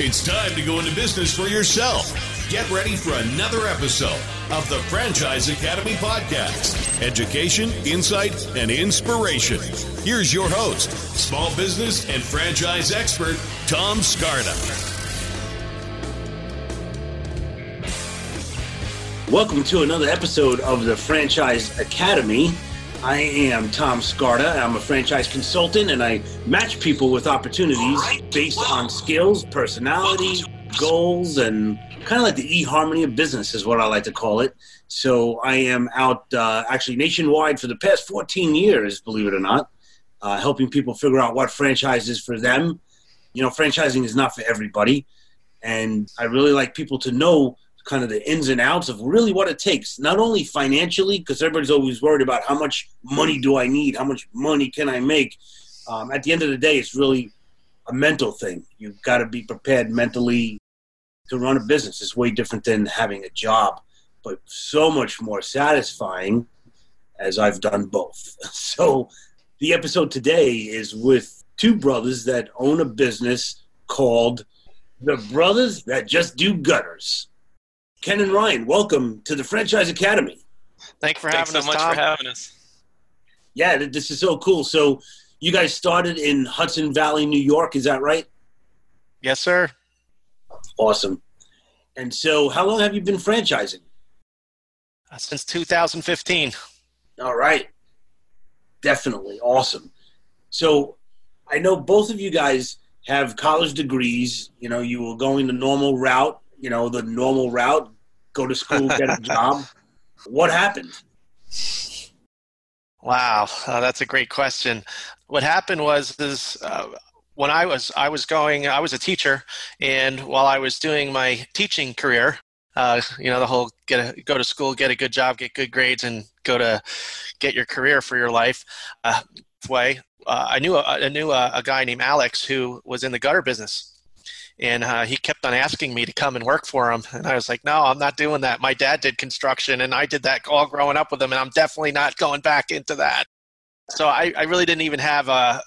It's time to go into business for yourself. Get ready for another episode of the Franchise Academy podcast education, insight, and inspiration. Here's your host, small business and franchise expert, Tom Scarda. Welcome to another episode of the Franchise Academy. I am Tom Scarda. I'm a franchise consultant and I match people with opportunities based on skills, personality, goals, and kind of like the eHarmony of business is what I like to call it. So I am out uh, actually nationwide for the past 14 years, believe it or not, uh, helping people figure out what franchise is for them. You know, franchising is not for everybody. And I really like people to know kind of the ins and outs of really what it takes, not only financially, because everybody's always worried about how much money do I need, how much money can I make. Um, at the end of the day, it's really a mental thing. You've got to be prepared mentally to run a business. It's way different than having a job, but so much more satisfying as I've done both. So the episode today is with two brothers that own a business called The Brothers That Just Do Gutters. Ken and Ryan, welcome to the Franchise Academy. Thanks for Thanks having so us, much Tom. for having us. Yeah, this is so cool. So you guys started in Hudson Valley, New York, is that right? yes, sir. Awesome. And so how long have you been franchising? Uh, Since 2015. All right. Definitely awesome. So I know both of you guys have college degrees. You know, you were going the normal route, you know, the normal route, go to school, get a job. What happened? Wow, uh, that's a great question. What happened was is uh, when I was I was going I was a teacher, and while I was doing my teaching career, uh, you know the whole get a go to school, get a good job, get good grades, and go to get your career for your life. Uh, way uh, I knew a, I knew a, a guy named Alex who was in the gutter business. And uh, he kept on asking me to come and work for him, and I was like, "No, I'm not doing that. My dad did construction, and I did that all growing up with him, and I'm definitely not going back into that." So I, I really didn't even have a,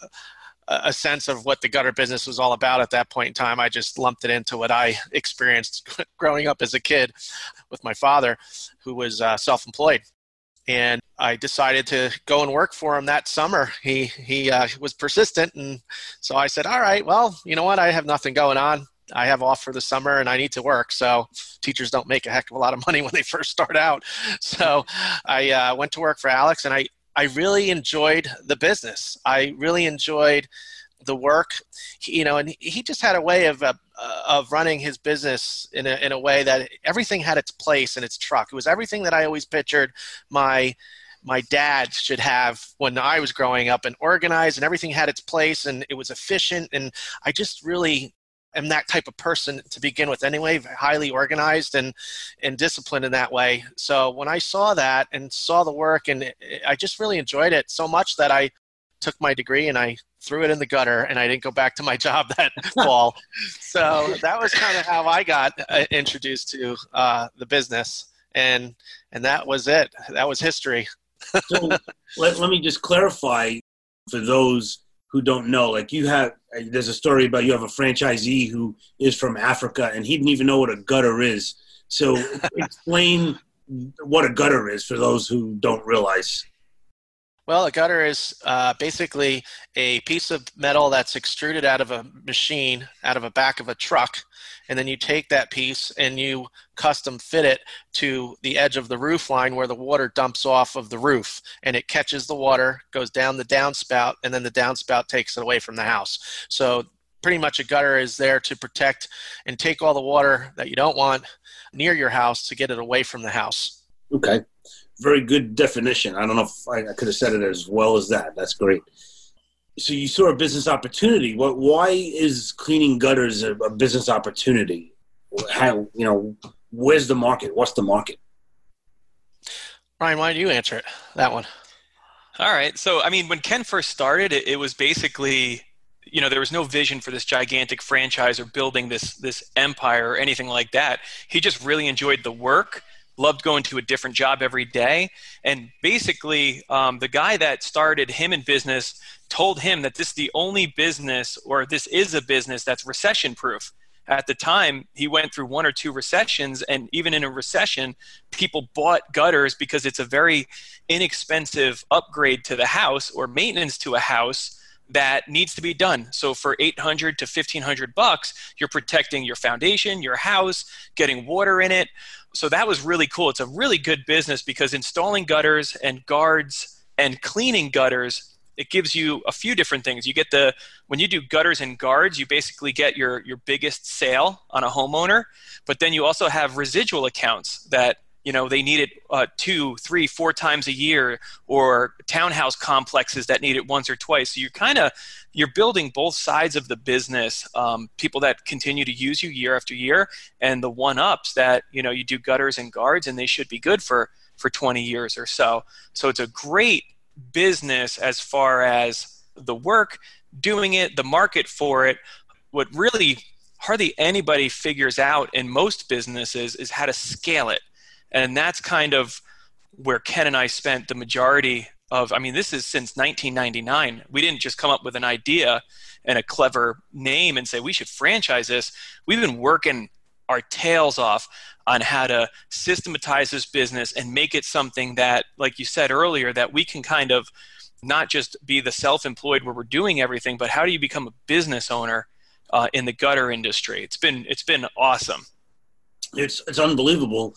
a sense of what the gutter business was all about at that point in time. I just lumped it into what I experienced growing up as a kid with my father, who was uh, self-employed, and I decided to go and work for him that summer. He he uh, was persistent, and so I said, "All right, well, you know what? I have nothing going on. I have off for the summer, and I need to work." So teachers don't make a heck of a lot of money when they first start out. So I uh, went to work for Alex, and I I really enjoyed the business. I really enjoyed the work, you know, and he just had a way of uh, of running his business in a in a way that everything had its place in its truck. It was everything that I always pictured my my dad should have when I was growing up and organized and everything had its place and it was efficient and I just really am that type of person to begin with anyway highly organized and and disciplined in that way so when i saw that and saw the work and i just really enjoyed it so much that i took my degree and i threw it in the gutter and i didn't go back to my job that fall so that was kind of how i got uh, introduced to uh, the business and and that was it that was history So let, let me just clarify for those who don't know. Like you have, there's a story about you have a franchisee who is from Africa and he didn't even know what a gutter is. So explain what a gutter is for those who don't realize. Well, a gutter is uh, basically a piece of metal that's extruded out of a machine, out of a back of a truck, and then you take that piece and you custom fit it to the edge of the roof line where the water dumps off of the roof, and it catches the water, goes down the downspout, and then the downspout takes it away from the house. So pretty much a gutter is there to protect and take all the water that you don't want near your house to get it away from the house. Okay. Very good definition. I don't know if I, I could have said it as well as that. That's great. So you saw a business opportunity. What? Why is cleaning gutters a, a business opportunity? How you know? Where's the market? What's the market? Ryan, why don't you answer it? That one. All right. So, I mean, when Ken first started, it, it was basically, you know, there was no vision for this gigantic franchise or building this this empire or anything like that. He just really enjoyed the work, loved going to a different job every day, and basically, um, the guy that started him in business told him that this is the only business or this is a business that's recession proof. at the time he went through one or two recessions and even in a recession people bought gutters because it's a very inexpensive upgrade to the house or maintenance to a house that needs to be done. So for 800 to 1500 bucks, you're protecting your foundation, your house, getting water in it. So that was really cool. It's a really good business because installing gutters and guards and cleaning gutters it gives you a few different things. You get the when you do gutters and guards, you basically get your your biggest sale on a homeowner, but then you also have residual accounts that you know they need it uh, two, three, four times a year, or townhouse complexes that need it once or twice. So you're kind of you're building both sides of the business. Um, people that continue to use you year after year, and the one ups that you know you do gutters and guards, and they should be good for for 20 years or so. So it's a great business as far as the work, doing it, the market for it. What really hardly anybody figures out in most businesses is how to scale it. And that's kind of where Ken and I spent the majority of I mean this is since 1999. We didn't just come up with an idea and a clever name and say we should franchise this. We've been working our tails off on how to systematize this business and make it something that, like you said earlier, that we can kind of not just be the self-employed where we're doing everything, but how do you become a business owner uh, in the gutter industry? It's been it's been awesome. It's it's unbelievable,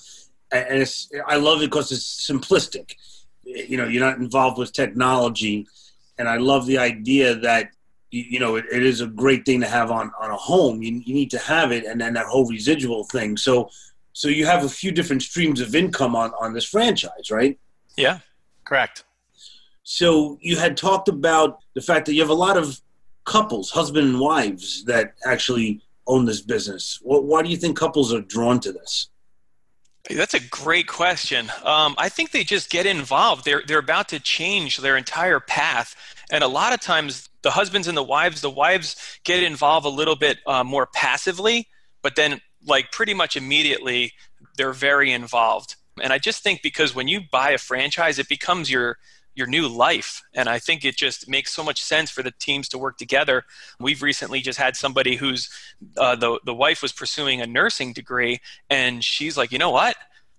and it's I love it because it's simplistic. You know, you're not involved with technology, and I love the idea that you, you know, it, it is a great thing to have on, on a home. You, you need to have it, and then that whole residual thing. So, so you have a few different streams of income on, on this franchise, right? Yeah, correct. So you had talked about the fact that you have a lot of couples, husband and wives, that actually own this business. why do you think couples are drawn to this? That's a great question. Um, I think they just get involved. They're they're about to change their entire path, and a lot of times the husbands and the wives, the wives get involved a little bit uh, more passively, but then like pretty much immediately they're very involved. And I just think because when you buy a franchise, it becomes your your new life. And I think it just makes so much sense for the teams to work together. We've recently just had somebody who's uh, the the wife was pursuing a nursing degree, and she's like, you know what,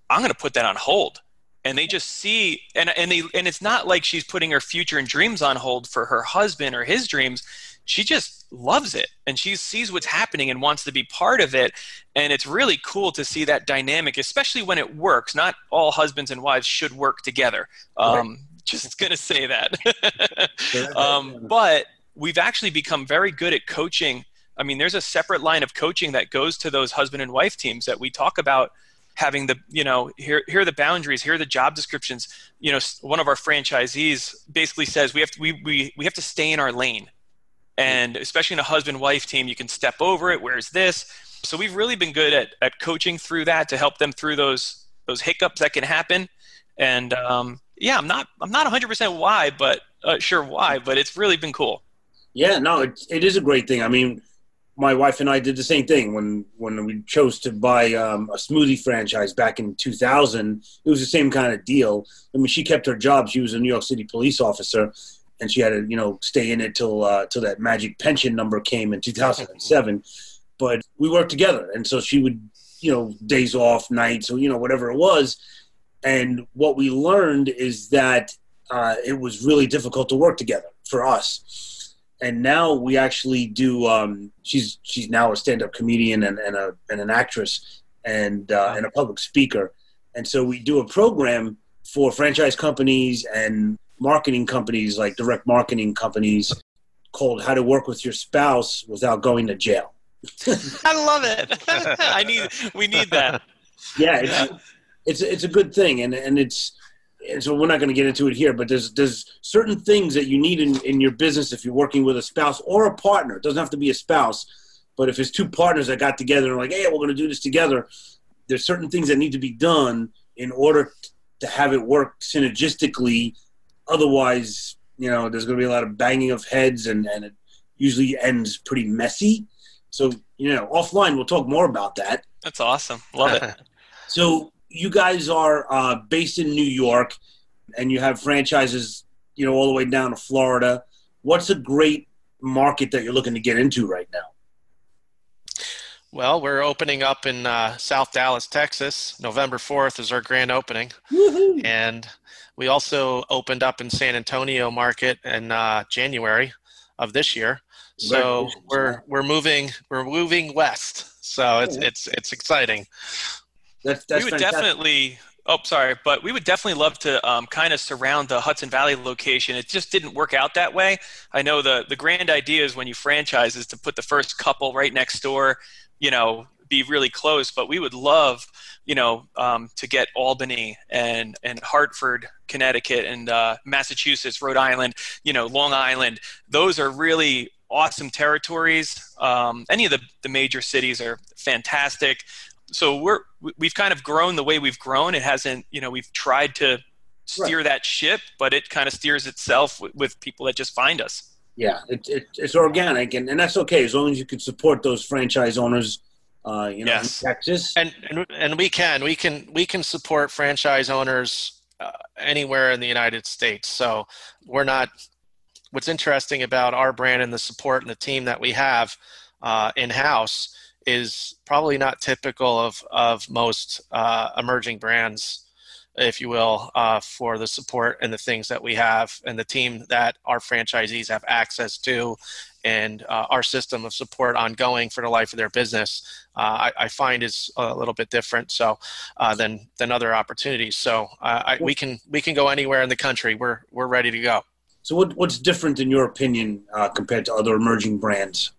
I'm going to put that on hold. And they just see, and and they and it's not like she's putting her future and dreams on hold for her husband or his dreams. She just loves it and she sees what's happening and wants to be part of it. And it's really cool to see that dynamic, especially when it works. Not all husbands and wives should work together. Um, just going to say that. um, but we've actually become very good at coaching. I mean, there's a separate line of coaching that goes to those husband and wife teams that we talk about having the you know here here are the boundaries here are the job descriptions. You know one of our franchisees basically says we have to we, we, we have to stay in our lane. And especially in a husband wife team you can step over it where's this? So we've really been good at, at coaching through that to help them through those those hiccups that can happen. And um, yeah, I'm not I'm not 100 percent why, but uh, sure why, but it's really been cool. Yeah, no, it, it is a great thing. I mean, my wife and I did the same thing when when we chose to buy um, a smoothie franchise back in 2000. It was the same kind of deal. I mean, she kept her job. She was a New York City police officer, and she had to you know stay in it till uh, till that magic pension number came in 2007. but we worked together, and so she would you know days off, nights, or you know whatever it was and what we learned is that uh, it was really difficult to work together for us. And now we actually do. Um, she's she's now a stand-up comedian and, and, a, and an actress and uh, and a public speaker. And so we do a program for franchise companies and marketing companies like direct marketing companies called "How to Work with Your Spouse Without Going to Jail." I love it. I need we need that. Yeah, it's it's it's a good thing, and and it's and so we're not going to get into it here, but there's there's certain things that you need in, in your business if you're working with a spouse or a partner. It doesn't have to be a spouse, but if it's two partners that got together and like, hey, we're going to do this together, there's certain things that need to be done in order to have it work synergistically. Otherwise, you know, there's going to be a lot of banging of heads, and and it usually ends pretty messy. So you know, offline we'll talk more about that. That's awesome. Love it. so you guys are uh, based in New York, and you have franchises, you know, all the way down to Florida. What's a great market that you're looking to get into right now? Well, we're opening up in uh, South Dallas, Texas. November 4th is our grand opening. Woo-hoo. And we also opened up in San Antonio market in uh, January of this year. So we're we're moving we're moving west. So it's it's it's exciting. That's, that's we would fantastic. definitely Oh, sorry, but we would definitely love to um, kind of surround the Hudson Valley location. It just didn't work out that way. I know the the grand idea is when you franchise is to put the first couple right next door, you know, be really close. But we would love, you know, um, to get Albany and and Hartford, Connecticut, and uh, Massachusetts, Rhode Island, you know, Long Island. Those are really awesome territories. Um, any of the, the major cities are fantastic so we're we've kind of grown the way we've grown. It hasn't, you know, we've tried to steer right. that ship, but it kind of steers itself with, with people that just find us. Yeah, it, it, it's organic, and, and that's okay as long as you can support those franchise owners. Uh, you know, yes. in Texas, and, and and we can we can we can support franchise owners uh, anywhere in the United States. So we're not. What's interesting about our brand and the support and the team that we have uh, in house is probably not typical of, of most uh, emerging brands, if you will, uh, for the support and the things that we have and the team that our franchisees have access to and uh, our system of support ongoing for the life of their business, uh, I, I, find is a little bit different so uh, than than other opportunities. So uh, I, we can we can go anywhere in the country. We're we're ready to go. So what, what's different in your opinion compared to other emerging brands?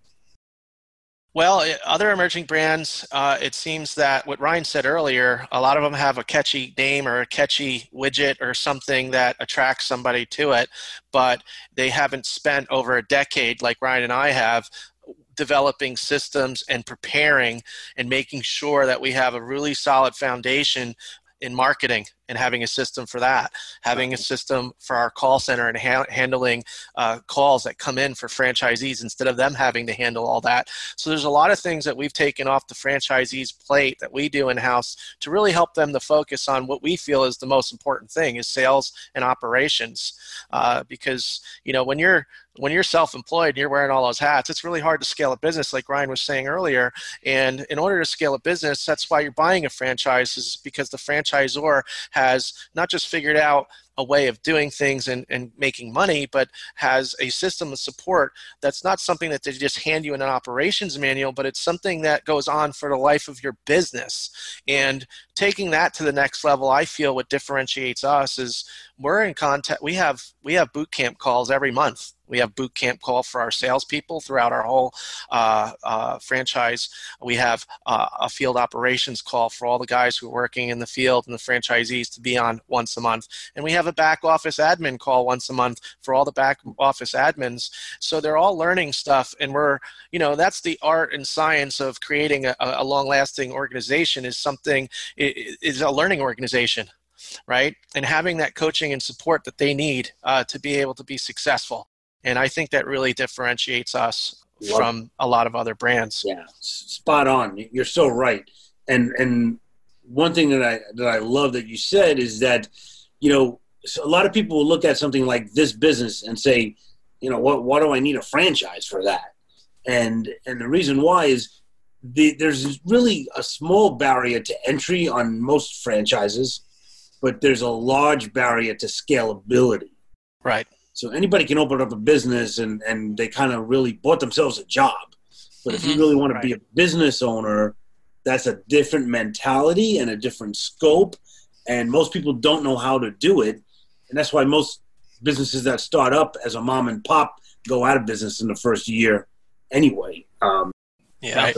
Well, other emerging brands, uh, it seems that what Ryan said earlier, a lot of them have a catchy name or a catchy widget or something that attracts somebody to it, but they haven't spent over a decade, like Ryan and I have, developing systems and preparing and making sure that we have a really solid foundation in marketing and having a system for that, having a system for our call center and ha- handling uh, calls that come in for franchisees instead of them having to handle all that. So there's a lot of things that we've taken off the franchisees' plate that we do in house to really help them to focus on what we feel is the most important thing: is sales and operations. Uh, because you know when you're when you're self-employed and you're wearing all those hats it's really hard to scale a business like ryan was saying earlier and in order to scale a business that's why you're buying a franchise is because the franchisor has not just figured out a way of doing things and, and making money, but has a system of support that's not something that they just hand you in an operations manual, but it's something that goes on for the life of your business. And taking that to the next level, I feel what differentiates us is we're in contact. We have we have boot camp calls every month we have boot camp call for our salespeople throughout our whole uh, uh, franchise. We have uh, a field operations call for all the guys who are working in the field and the franchisees to be on once a month. And we have a back office admin call once a month for all the back office admins. So they're all learning stuff, and we're you know that's the art and science of creating a, a long-lasting organization is something is a learning organization right? And having that coaching and support that they need uh, to be able to be successful and I think that really differentiates us Love from it. a lot of other brands. Yeah, spot on. You're so right. And and one thing that I that I love that you said is that you know so a lot of people will look at something like this business and say, you know, what why do I need a franchise for that? And and the reason why is the, there's really a small barrier to entry on most franchises, but there's a large barrier to scalability. Right. So anybody can open up a business and, and they kind of really bought themselves a job. But if you mm-hmm. really want to be a business owner, that's a different mentality and a different scope. And most people don't know how to do it. And that's why most businesses that start up as a mom and pop go out of business in the first year anyway. Um, yeah.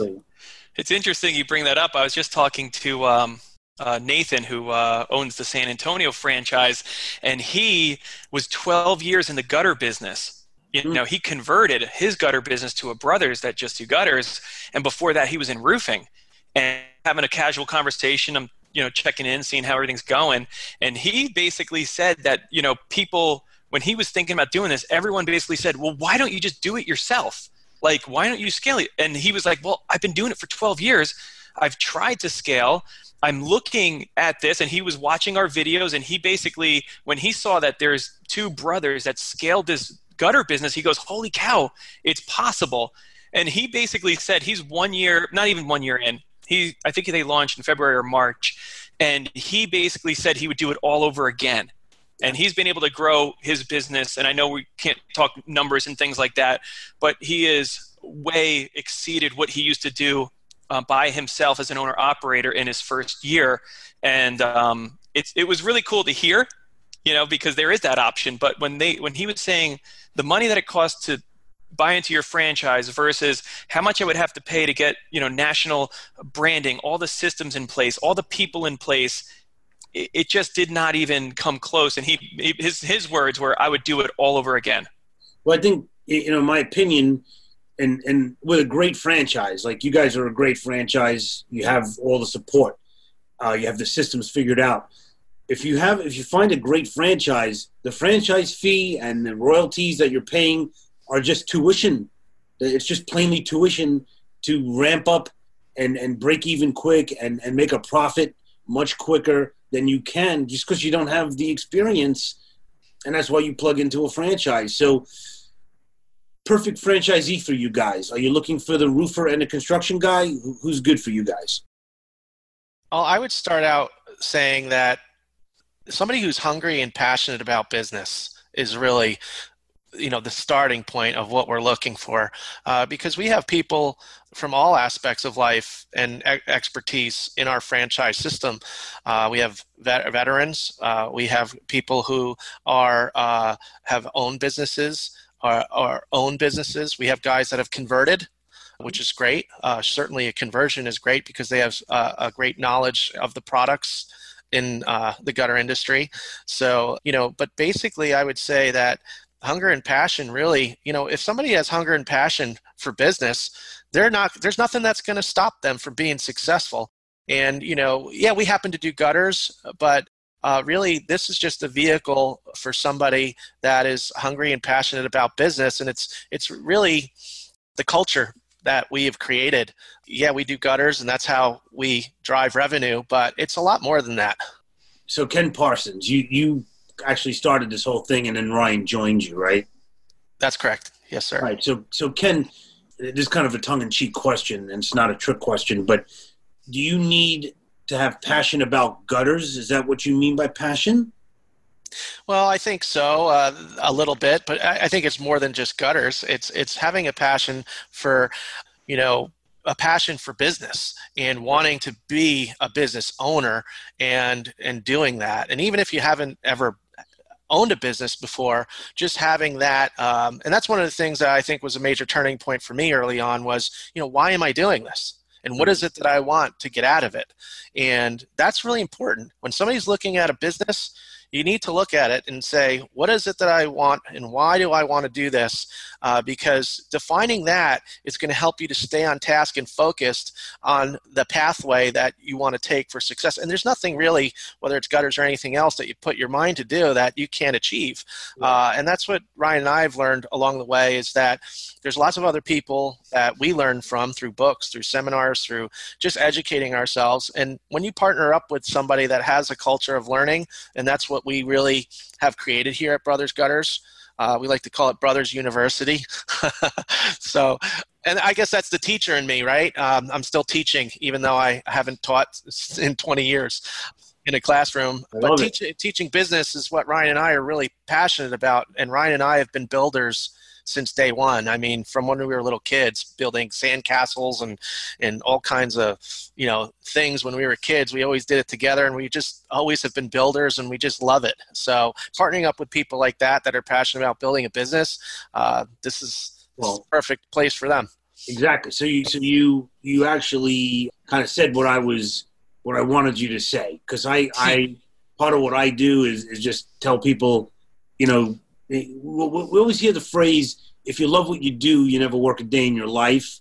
It's interesting you bring that up. I was just talking to um, uh, Nathan, who uh, owns the San Antonio franchise, and he was 12 years in the gutter business. You mm. know, he converted his gutter business to a brother's that just do gutters, and before that, he was in roofing. And having a casual conversation, I'm you know checking in, seeing how everything's going, and he basically said that you know people when he was thinking about doing this, everyone basically said, "Well, why don't you just do it yourself? Like, why don't you scale it?" And he was like, "Well, I've been doing it for 12 years." I've tried to scale, I'm looking at this, and he was watching our videos, and he basically, when he saw that there's two brothers that scaled this gutter business, he goes, "Holy cow, it's possible!" and he basically said he's one year, not even one year in. He, I think they launched in February or March, and he basically said he would do it all over again. And he's been able to grow his business. And I know we can't talk numbers and things like that, but he is way exceeded what he used to do uh, by himself as an owner operator in his first year. And um, it's, it was really cool to hear, you know, because there is that option. But when they when he was saying the money that it costs to buy into your franchise versus how much I would have to pay to get you know national branding, all the systems in place, all the people in place. It, it just did not even come close. And he, his his words were, "I would do it all over again." Well, I think you know, my opinion, and and with a great franchise, like you guys are a great franchise. You have all the support. Uh, you have the systems figured out. If you have, if you find a great franchise, the franchise fee and the royalties that you're paying are just tuition. It's just plainly tuition to ramp up and, and break even quick and, and make a profit much quicker than you can just because you don't have the experience. And that's why you plug into a franchise. So, perfect franchisee for you guys. Are you looking for the roofer and the construction guy? Who's good for you guys? Well, I would start out saying that somebody who's hungry and passionate about business is really you know the starting point of what we're looking for uh, because we have people from all aspects of life and e- expertise in our franchise system uh, we have vet- veterans uh, we have people who are uh, have owned businesses or, or own businesses. We have guys that have converted which is great. Uh, certainly a conversion is great because they have uh, a great knowledge of the products in the gutter industry. So you know but basically i would say that hunger and passion really you know if somebody has hunger and passion for business they're not there's nothing that's going to stop them from being successful. And you know yeah we happen to do gutters but uh, really this is just a vehicle for somebody that is hungry and passionate about business and it's it's really the culture that we have created yeah we do gutters and that's how we drive revenue but it's a lot more than that so ken parsons you you actually started this whole thing, and then Ryan joined you, right? That's correct. Yes, sir. Right. So, so Ken, this is kind of a tongue-in-cheek question, and it's not a trick question, but do you need to have passion about gutters? Is that what you mean by passion? Well, I think so, uh, a little bit, but I, I think it's more than just gutters. It's it's having a passion for, you know, a passion for business and wanting to be a business owner and and doing that and even if you haven't ever owned a business before just having that um, and that's one of the things that i think was a major turning point for me early on was you know why am i doing this and what is it that i want to get out of it? And that's really important. When somebody's looking at a business you need to look at it and say, what is it that I want and why do I want to do this? Uh, because defining that is going to help you to stay on task and focused on the pathway that you want to take for success. And there's nothing really, whether it's gutters or anything else, that you put your mind to do that you can't achieve. Uh, and that's what Ryan and I have learned along the way is that there's lots of other people that we learn from through books, through seminars, through just educating ourselves. And when you partner up with somebody that has a culture of learning, and that's what we really have created here at Brothers Gutters. Uh, we like to call it Brothers University. so, and I guess that's the teacher in me, right? Um, I'm still teaching, even though I haven't taught in 20 years in a classroom. But teach, teaching business is what Ryan and I are really passionate about. And Ryan and I have been builders since day one. I mean, from when we were little kids, building sandcastles and and all kinds of you know things when we were kids. We always did it together, and we just always have been builders, and we just love it. So partnering up with people like that that are passionate about building a business, uh, this is well, perfect place for them. Exactly. So you so you you actually kind of said what I was what I wanted you to say because I I part of what I do is is just tell people, you know, we always hear the phrase, "If you love what you do, you never work a day in your life,"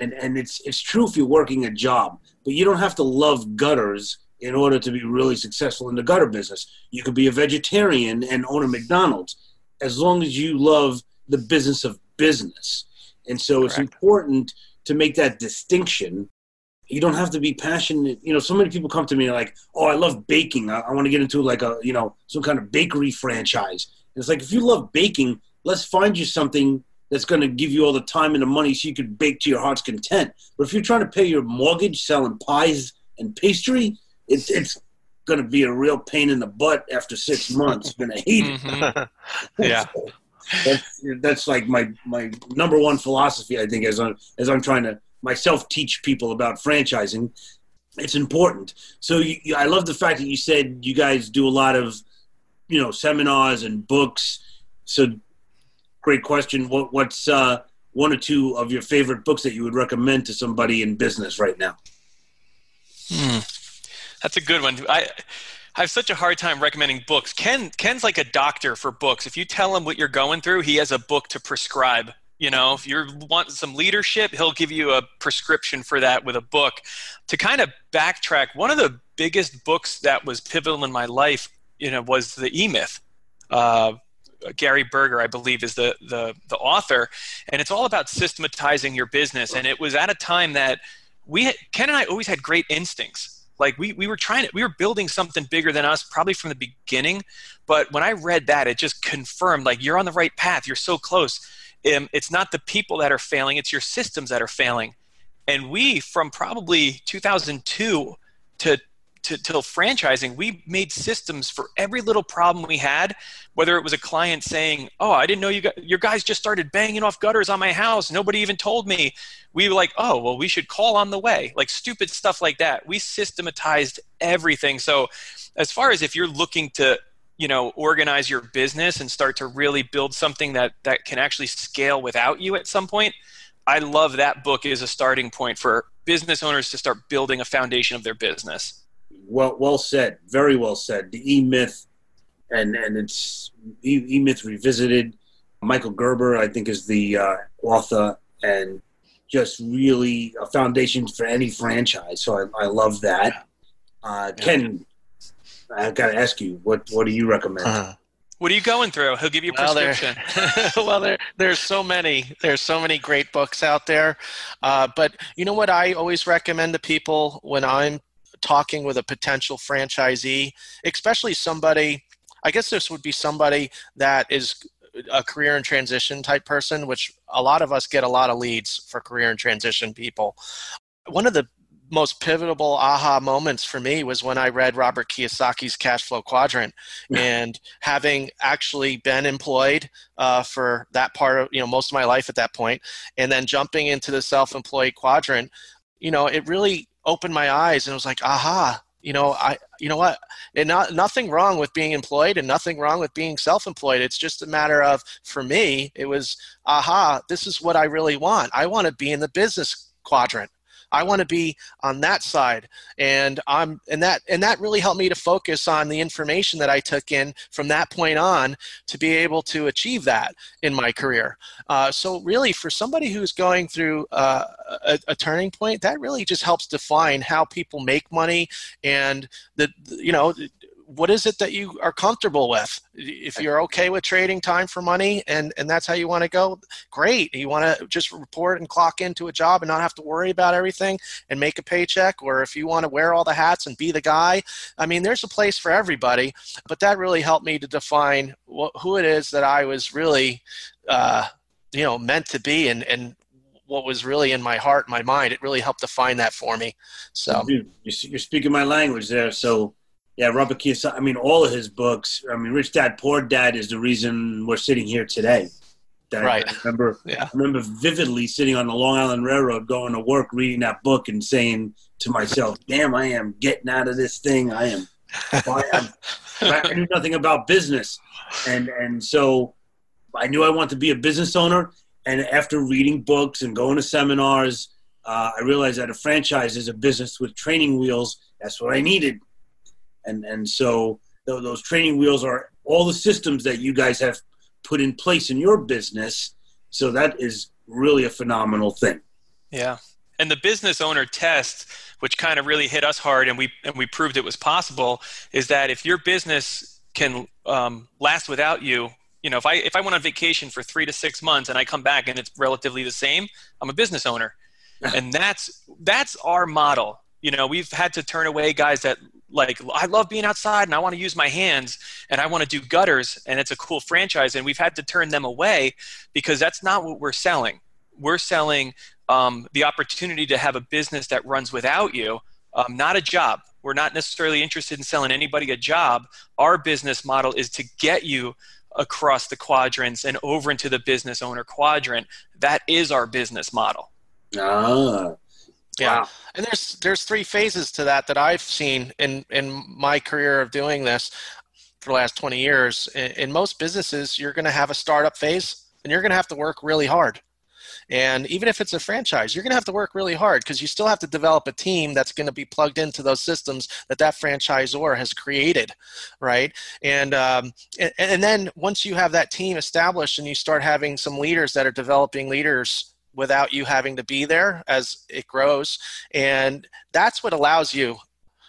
and and it's it's true if you're working a job, but you don't have to love gutters in order to be really successful in the gutter business. You could be a vegetarian and own a McDonald's as long as you love the business of business. And so Correct. it's important to make that distinction. You don't have to be passionate. You know, so many people come to me like, "Oh, I love baking. I, I want to get into like a you know some kind of bakery franchise." It's like if you love baking, let's find you something that's going to give you all the time and the money so you could bake to your heart's content. But if you're trying to pay your mortgage selling pies and pastry, it's it's going to be a real pain in the butt after six months. You're going to hate it. Mm-hmm. yeah. that's, that's like my my number one philosophy. I think as I'm as I'm trying to myself teach people about franchising, it's important. So you, you, I love the fact that you said you guys do a lot of you know seminars and books. So great question. What what's uh, one or two of your favorite books that you would recommend to somebody in business right now? Hmm. That's a good one. I I have such a hard time recommending books. Ken Ken's like a doctor for books. If you tell him what you're going through, he has a book to prescribe. You know, if you want some leadership, he'll give you a prescription for that with a book. To kind of backtrack, one of the biggest books that was pivotal in my life, you know, was the E Myth. Uh, Gary Berger, I believe, is the, the the author, and it's all about systematizing your business. And it was at a time that we had, Ken and I always had great instincts like we, we were trying to we were building something bigger than us probably from the beginning but when i read that it just confirmed like you're on the right path you're so close um, it's not the people that are failing it's your systems that are failing and we from probably 2002 to to till franchising, we made systems for every little problem we had. Whether it was a client saying, "Oh, I didn't know you got your guys just started banging off gutters on my house. Nobody even told me." We were like, "Oh, well, we should call on the way." Like stupid stuff like that. We systematized everything. So, as far as if you're looking to you know organize your business and start to really build something that that can actually scale without you at some point i love that book as a starting point for business owners to start building a foundation of their business well, well said. Very well said. The E Myth, and and it's E Myth revisited. Michael Gerber, I think, is the uh, author, and just really a foundation for any franchise. So I, I love that. Uh, Ken, I've got to ask you, what what do you recommend? Uh-huh. What are you going through? He'll give you a prescription. Well, there, well there, there's so many. There's so many great books out there. Uh, but you know what I always recommend to people when I'm talking with a potential franchisee, especially somebody, I guess this would be somebody that is a career and transition type person, which a lot of us get a lot of leads for career and transition people. One of the most pivotal aha moments for me was when I read Robert Kiyosaki's Cash Flow Quadrant, and having actually been employed uh, for that part of you know most of my life at that point, and then jumping into the self-employed quadrant, you know, it really opened my eyes and it was like, aha, you know, I, you know what, and not, nothing wrong with being employed and nothing wrong with being self-employed. It's just a matter of, for me, it was, aha, this is what I really want. I want to be in the business quadrant. I want to be on that side, and I'm and that and that really helped me to focus on the information that I took in from that point on to be able to achieve that in my career. Uh, so really, for somebody who's going through uh, a, a, turning point, that really just helps define how people make money and the you know what is it that you are comfortable with? If you're okay with trading time for money and and that's how you want to go great. You want to just report and clock into a job and not have to worry about everything and make a paycheck or if you want to wear all the hats and be the guy i mean there's a place for everybody but that really helped me to define what, who it is that i was really uh, you know meant to be and and what was really in my heart my mind. It really helped define that for me so. You're speaking my language there so yeah, Robert Kiyosaki. I mean, all of his books. I mean, Rich Dad Poor Dad is the reason we're sitting here today. That right. I remember. yeah. I remember vividly sitting on the Long Island Railroad, going to work, reading that book, and saying to myself, "Damn, I am getting out of this thing. I am. I, I knew nothing about business, and and so I knew I wanted to be a business owner. And after reading books and going to seminars, uh, I realized that a franchise is a business with training wheels. That's what I needed and and so those training wheels are all the systems that you guys have put in place in your business. So that is really a phenomenal thing. Yeah. And the business owner test, which kind of really hit us hard, and we and we proved it was possible, is that if your business can um, last without you, you know, if I if I went on vacation for three to six months and I come back and it's relatively the same, I'm a business owner, and that's that's our model. You know, we've had to turn away guys that like I love being outside and I want to use my hands and I want to do gutters and it's a cool franchise and we've had to turn them away because that's not what we're selling. We're selling um, the opportunity to have a business that runs without you, um, not a job. We're not necessarily interested in selling anybody a job. Our business model is to get you across the quadrants and over into the business owner quadrant. That is our business model. Ah, Yeah, Wow. and there's there's three phases to that that I've seen in in my career of doing this for the last 20 years. In, in most businesses, you're going to have a startup phase, and you're going to have to work really hard. And even if it's a franchise, you're going to have to work really hard because you still have to develop a team that's going to be plugged into those systems that that franchisor has created, right? And, um, and and then once you have that team established and you start having some leaders that are developing leaders without you having to be there as it grows, and that's what allows you.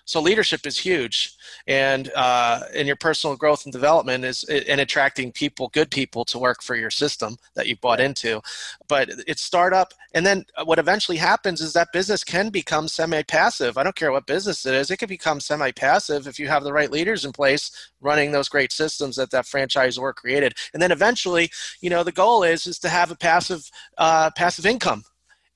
So leadership is huge, and uh, in your personal growth and development is and attracting people, good people, to work for your system that you bought into. But it's startup, and then what eventually happens is that business can become semi-passive. I don't care what business it is; it can become semi-passive if you have the right leaders in place running those great systems that that franchisor created. And then eventually, you know, the goal is is to have a passive uh, passive income.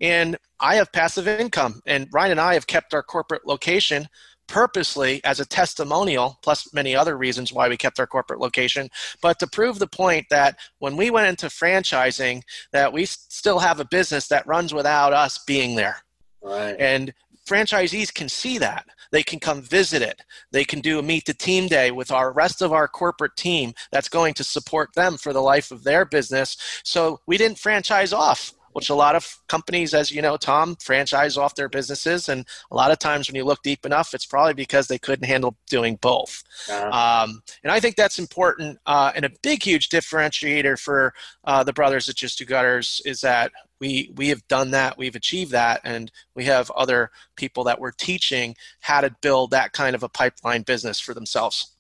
And I have passive income, and Ryan and I have kept our corporate location purposely as a testimonial, plus many other reasons why we kept our corporate location, but to prove the point that when we went into franchising, that we still have a business that runs without us being there. right. And franchisees can see that. They can come visit it. They can do a meet the team day with our rest of our corporate team that's going to support them for the life of their business. So we didn't franchise off, which a lot of companies, as you know, Tom, franchise off their businesses. And a lot of times when you look deep enough, it's probably because they couldn't handle doing both. Uh, Um, and I think that's important uh, and a big, huge differentiator for uh, the brothers That Just Do Gutters is that we we have done that, we've achieved that, and we have other people that we're teaching how to build that kind of a pipeline business for themselves.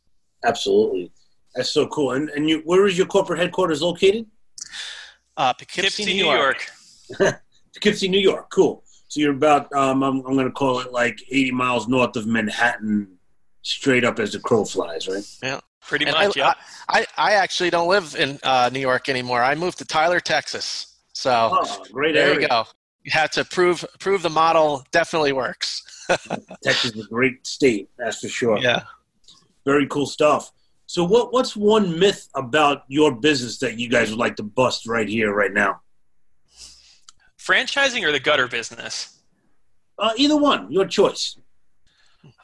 absolutely. That's so cool. And and you, where is your corporate headquarters located? Uh, Poughkeepsie, Poughkeepsie, New York. Poughkeepsie, New York. Cool. So you're about um, I'm I'm gonna call it like 80 miles north of Manhattan, straight up as the crow flies, right? Yeah. Pretty And much, I, yeah. I, I actually don't live in uh, New York anymore. I moved to Tyler, Texas. So Oh, great there area. you go. You have to prove prove the model definitely works. Texas is a great state, that's for sure. Yeah. Very cool stuff. So what what's one myth about your business that you guys would like to bust right here, right now? Franchising or the gutter business? Uh, either one, your choice.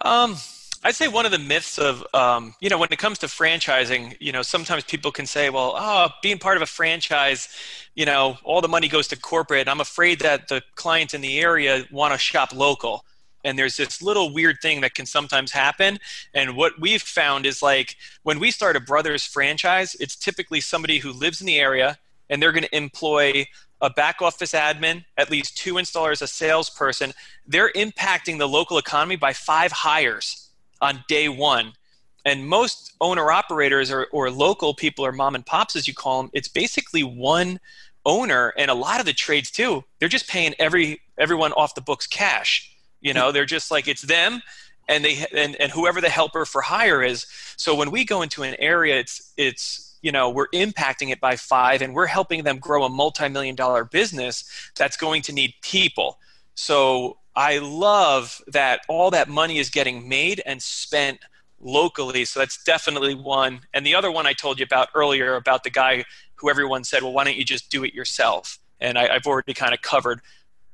Um, I'd say one of the myths of, um, you know, when it comes to franchising, you know, sometimes people can say, well, oh, being part of a franchise, you know, all the money goes to corporate. I'm afraid that the clients in the area want to shop local. And there's this little weird thing that can sometimes happen. And what we've found is like when we start a brothers franchise, it's typically somebody who lives in the area and they're going to employ a back office admin, at least two installers, a salesperson. They're impacting the local economy by five hires on day one. And most owner operators or, or local people or mom and pops, as you call them, it's basically one owner. And a lot of the trades too, they're just paying every everyone off the books cash. You know, they're just like it's them and they and, and whoever the helper for hire is. So when we go into an area, it's it's you know we're impacting it by five and we're helping them grow a multi-million dollar business that's going to need people. So i love that all that money is getting made and spent locally. So that's definitely one. And the other one i told you about earlier about the guy who everyone said well why don't you just do it yourself? And I, i've already kind of covered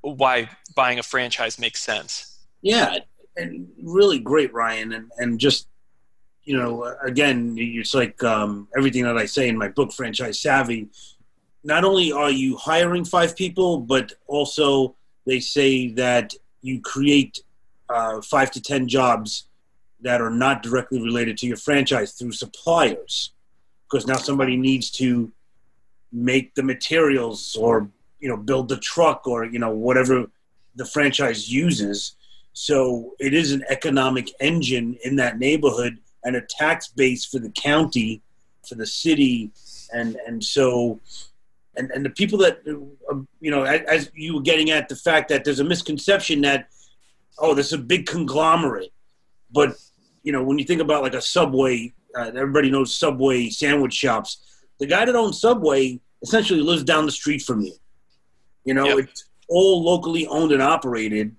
why buying a franchise makes sense. Yeah, and really great, Ryan, and and just you know, again, it's like um, everything that I say in my book, Franchise Savvy. Not only are you hiring five people, but also they say that you create uh, five to ten jobs that are not directly related to your franchise through suppliers, because now somebody needs to make the materials or you know build the truck or you know whatever the franchise uses. So it is an economic engine in that neighborhood and a tax base for the county, for the city, and and so and and the people that uh, you know as, as you were getting at the fact that there's a misconception that oh this is a big conglomerate, but you know, when you think about like a Subway, uh, everybody knows Subway sandwich shops. The guy that owns Subway essentially lives down the street from you. You know, yep. it's all locally owned and operated.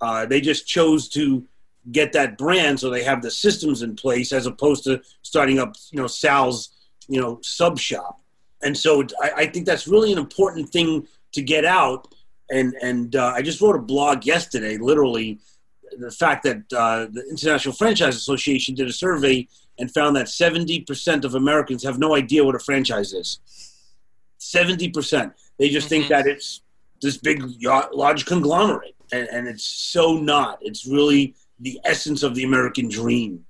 Uh, they just chose to get that brand, so they have the systems in place as opposed to starting up, you know, Sal's, you know, sub shop. And so I, I think that's really an important thing to get out. And and uh, I just wrote a blog yesterday, literally, the fact that uh, the International Franchise Association did a survey and found that 70% of Americans have no idea what a franchise is. 70%. They just mm-hmm. think that it's this big, large conglomerate. And, and it's so not. It's really the essence of the American dream.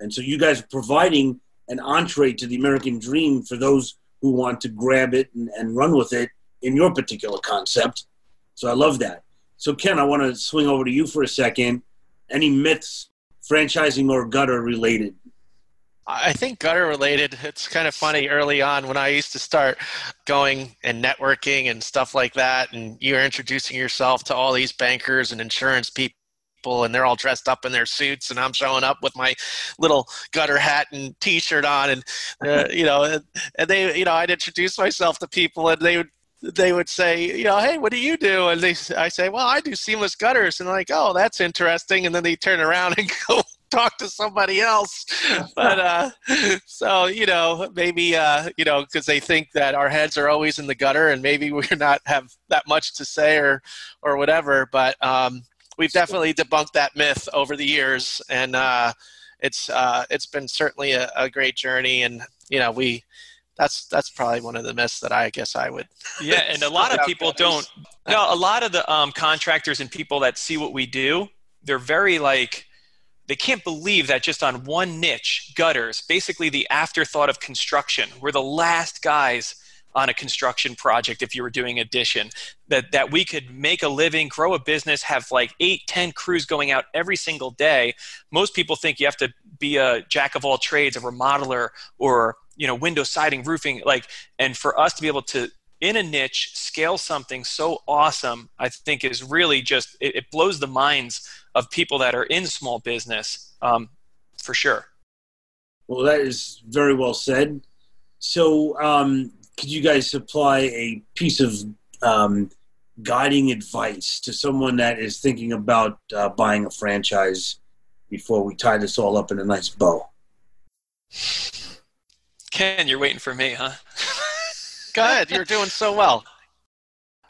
And so you guys are providing an entree to the American dream for those who want to grab it and, and run with it in your particular concept. So I love that. So Ken, I want to swing over to you for a second. Any myths, franchising or gutter related? I think gutter related. It's kind of funny early on when I used to start going and networking and stuff like that, and you're introducing yourself to all these bankers and insurance people and they're all dressed up in their suits and i'm showing up with my little gutter hat and t-shirt on and uh, you know and, and, they you know i'd introduce myself to people and they would they would say, you know, hey, what do you do? And they, I say, well, I do seamless gutters. And like, oh, that's interesting. And then they turn around and go talk to somebody else. But uh, so you know, maybe uh, you know, because they think that our heads are always in the gutter, and maybe we're not have that much to say or or whatever. But um, we've definitely debunked that myth over the years, and uh, it's uh, it's been certainly a, a great journey. And you know, we that's that's probably one of the myths that I guess I would. Yeah, and a lot of people don't. No, a lot of the um, contractors and people that see what we do, they're very like they can't believe that just on one niche, gutters, basically the afterthought of construction, we're the last guys on a construction project if you were doing addition that that we could make a living grow a business have like eight ten crews going out every single day. Most people think you have to be a jack of all trades a remodeler or you know window siding roofing like and for us to be able to in a niche scale something so awesome i think is really just it, it blows the minds of people that are in small business um, for sure. Well that is very well said. So um, could you guys supply a piece of um, guiding advice to someone that is thinking about uh, buying a franchise before we tie this all up in a nice bow? Ken, you're waiting for me, huh? Go ahead. You're doing so well.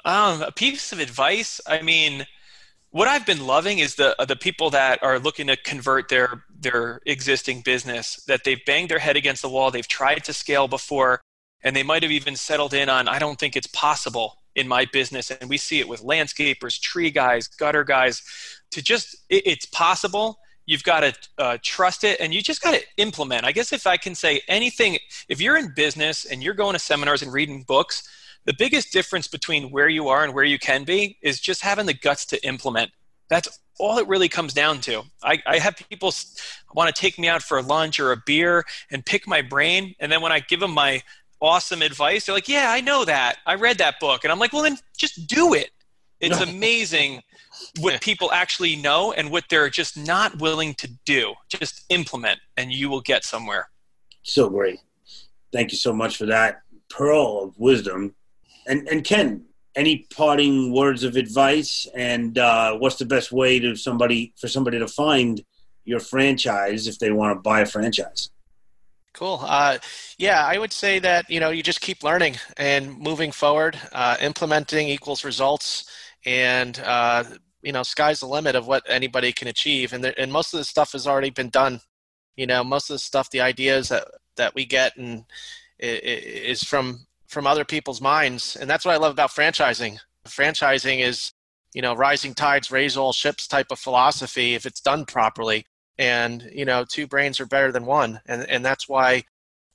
Um, a piece of advice. I mean, what I've been loving is the the people that are looking to convert their their existing business that they've banged their head against the wall. They've tried to scale before and they might have even settled in on i don't think it's possible in my business and we see it with landscapers tree guys gutter guys to just it, it's possible you've got to uh, trust it and you just got to implement i guess if i can say anything if you're in business and you're going to seminars and reading books the biggest difference between where you are and where you can be is just having the guts to implement that's all it really comes down to. I, I have people want to take me out for a lunch or a beer and pick my brain. And then when I give them my awesome advice. They're like, yeah, I know that. I read that book. And I'm like, well, then just do it. It's amazing what people actually know and what they're just not willing to do. Just implement and you will get somewhere. So great. Thank you so much for that pearl of wisdom. And, and Ken, any parting words of advice and uh, what's the best way to somebody for somebody to find your franchise if they want to buy a franchise? Cool. Uh, yeah, I would say that you know you just keep learning and moving forward. Uh, implementing equals results, and uh, you know sky's the limit of what anybody can achieve. And and most of the stuff has already been done. You know, most of the stuff, the ideas that that we get, and is from from other people's minds, and that's what I love about franchising. Franchising is you know rising tides raise all ships type of philosophy if it's done properly and you know two brains are better than one. And and that's why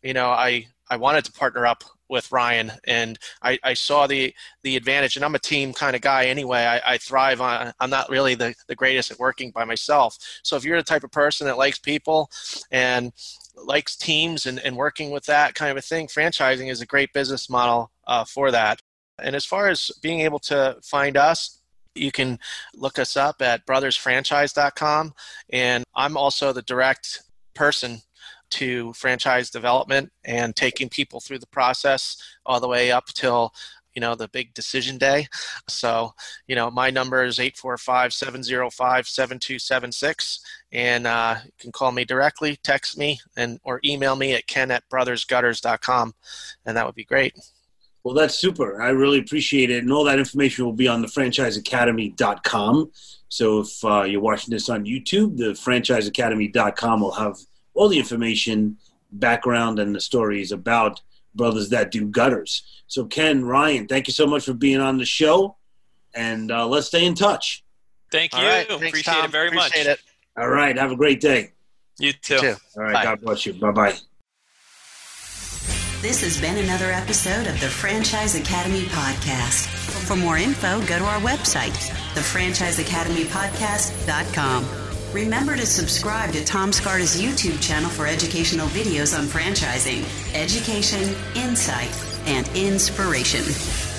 you know i i wanted to partner up with ryan and i i saw the the advantage and i'm a team kind of guy anyway. I, I thrive on i'm not really the, the greatest at working by myself. So if you're the type of person that likes people and likes teams and, and working with that kind of a thing franchising is a great business model uh, for that. And as far as being able to find us you can look us up at brothersfranchise.com. And I'm also the direct person to franchise development and taking people through the process all the way up till you know the big decision day. So you know my number is 845-705-7276 and uh, you can call me directly text me and or email me at ken at brothersgutters.com and that would be great well that's super i really appreciate it and all that information will be on the franchiseacademy.com so if uh, you're watching this on youtube the franchiseacademy.com will have all the information background and the stories about brothers that do gutters. So, Ken, Ryan, thank you so much for being on the show, and uh, let's stay in touch. Thank you. Right, thanks, Appreciate Tom. it very Appreciate much. It. All right. Have a great day. You too. You too. All right. Bye. God bless you. Bye bye. This has been another episode of the Franchise Academy Podcast. For more info, go to our website, thefranchiseacademypodcast.com. Remember to subscribe to Tom Scarda's YouTube channel for educational videos on franchising, education, insight, and inspiration.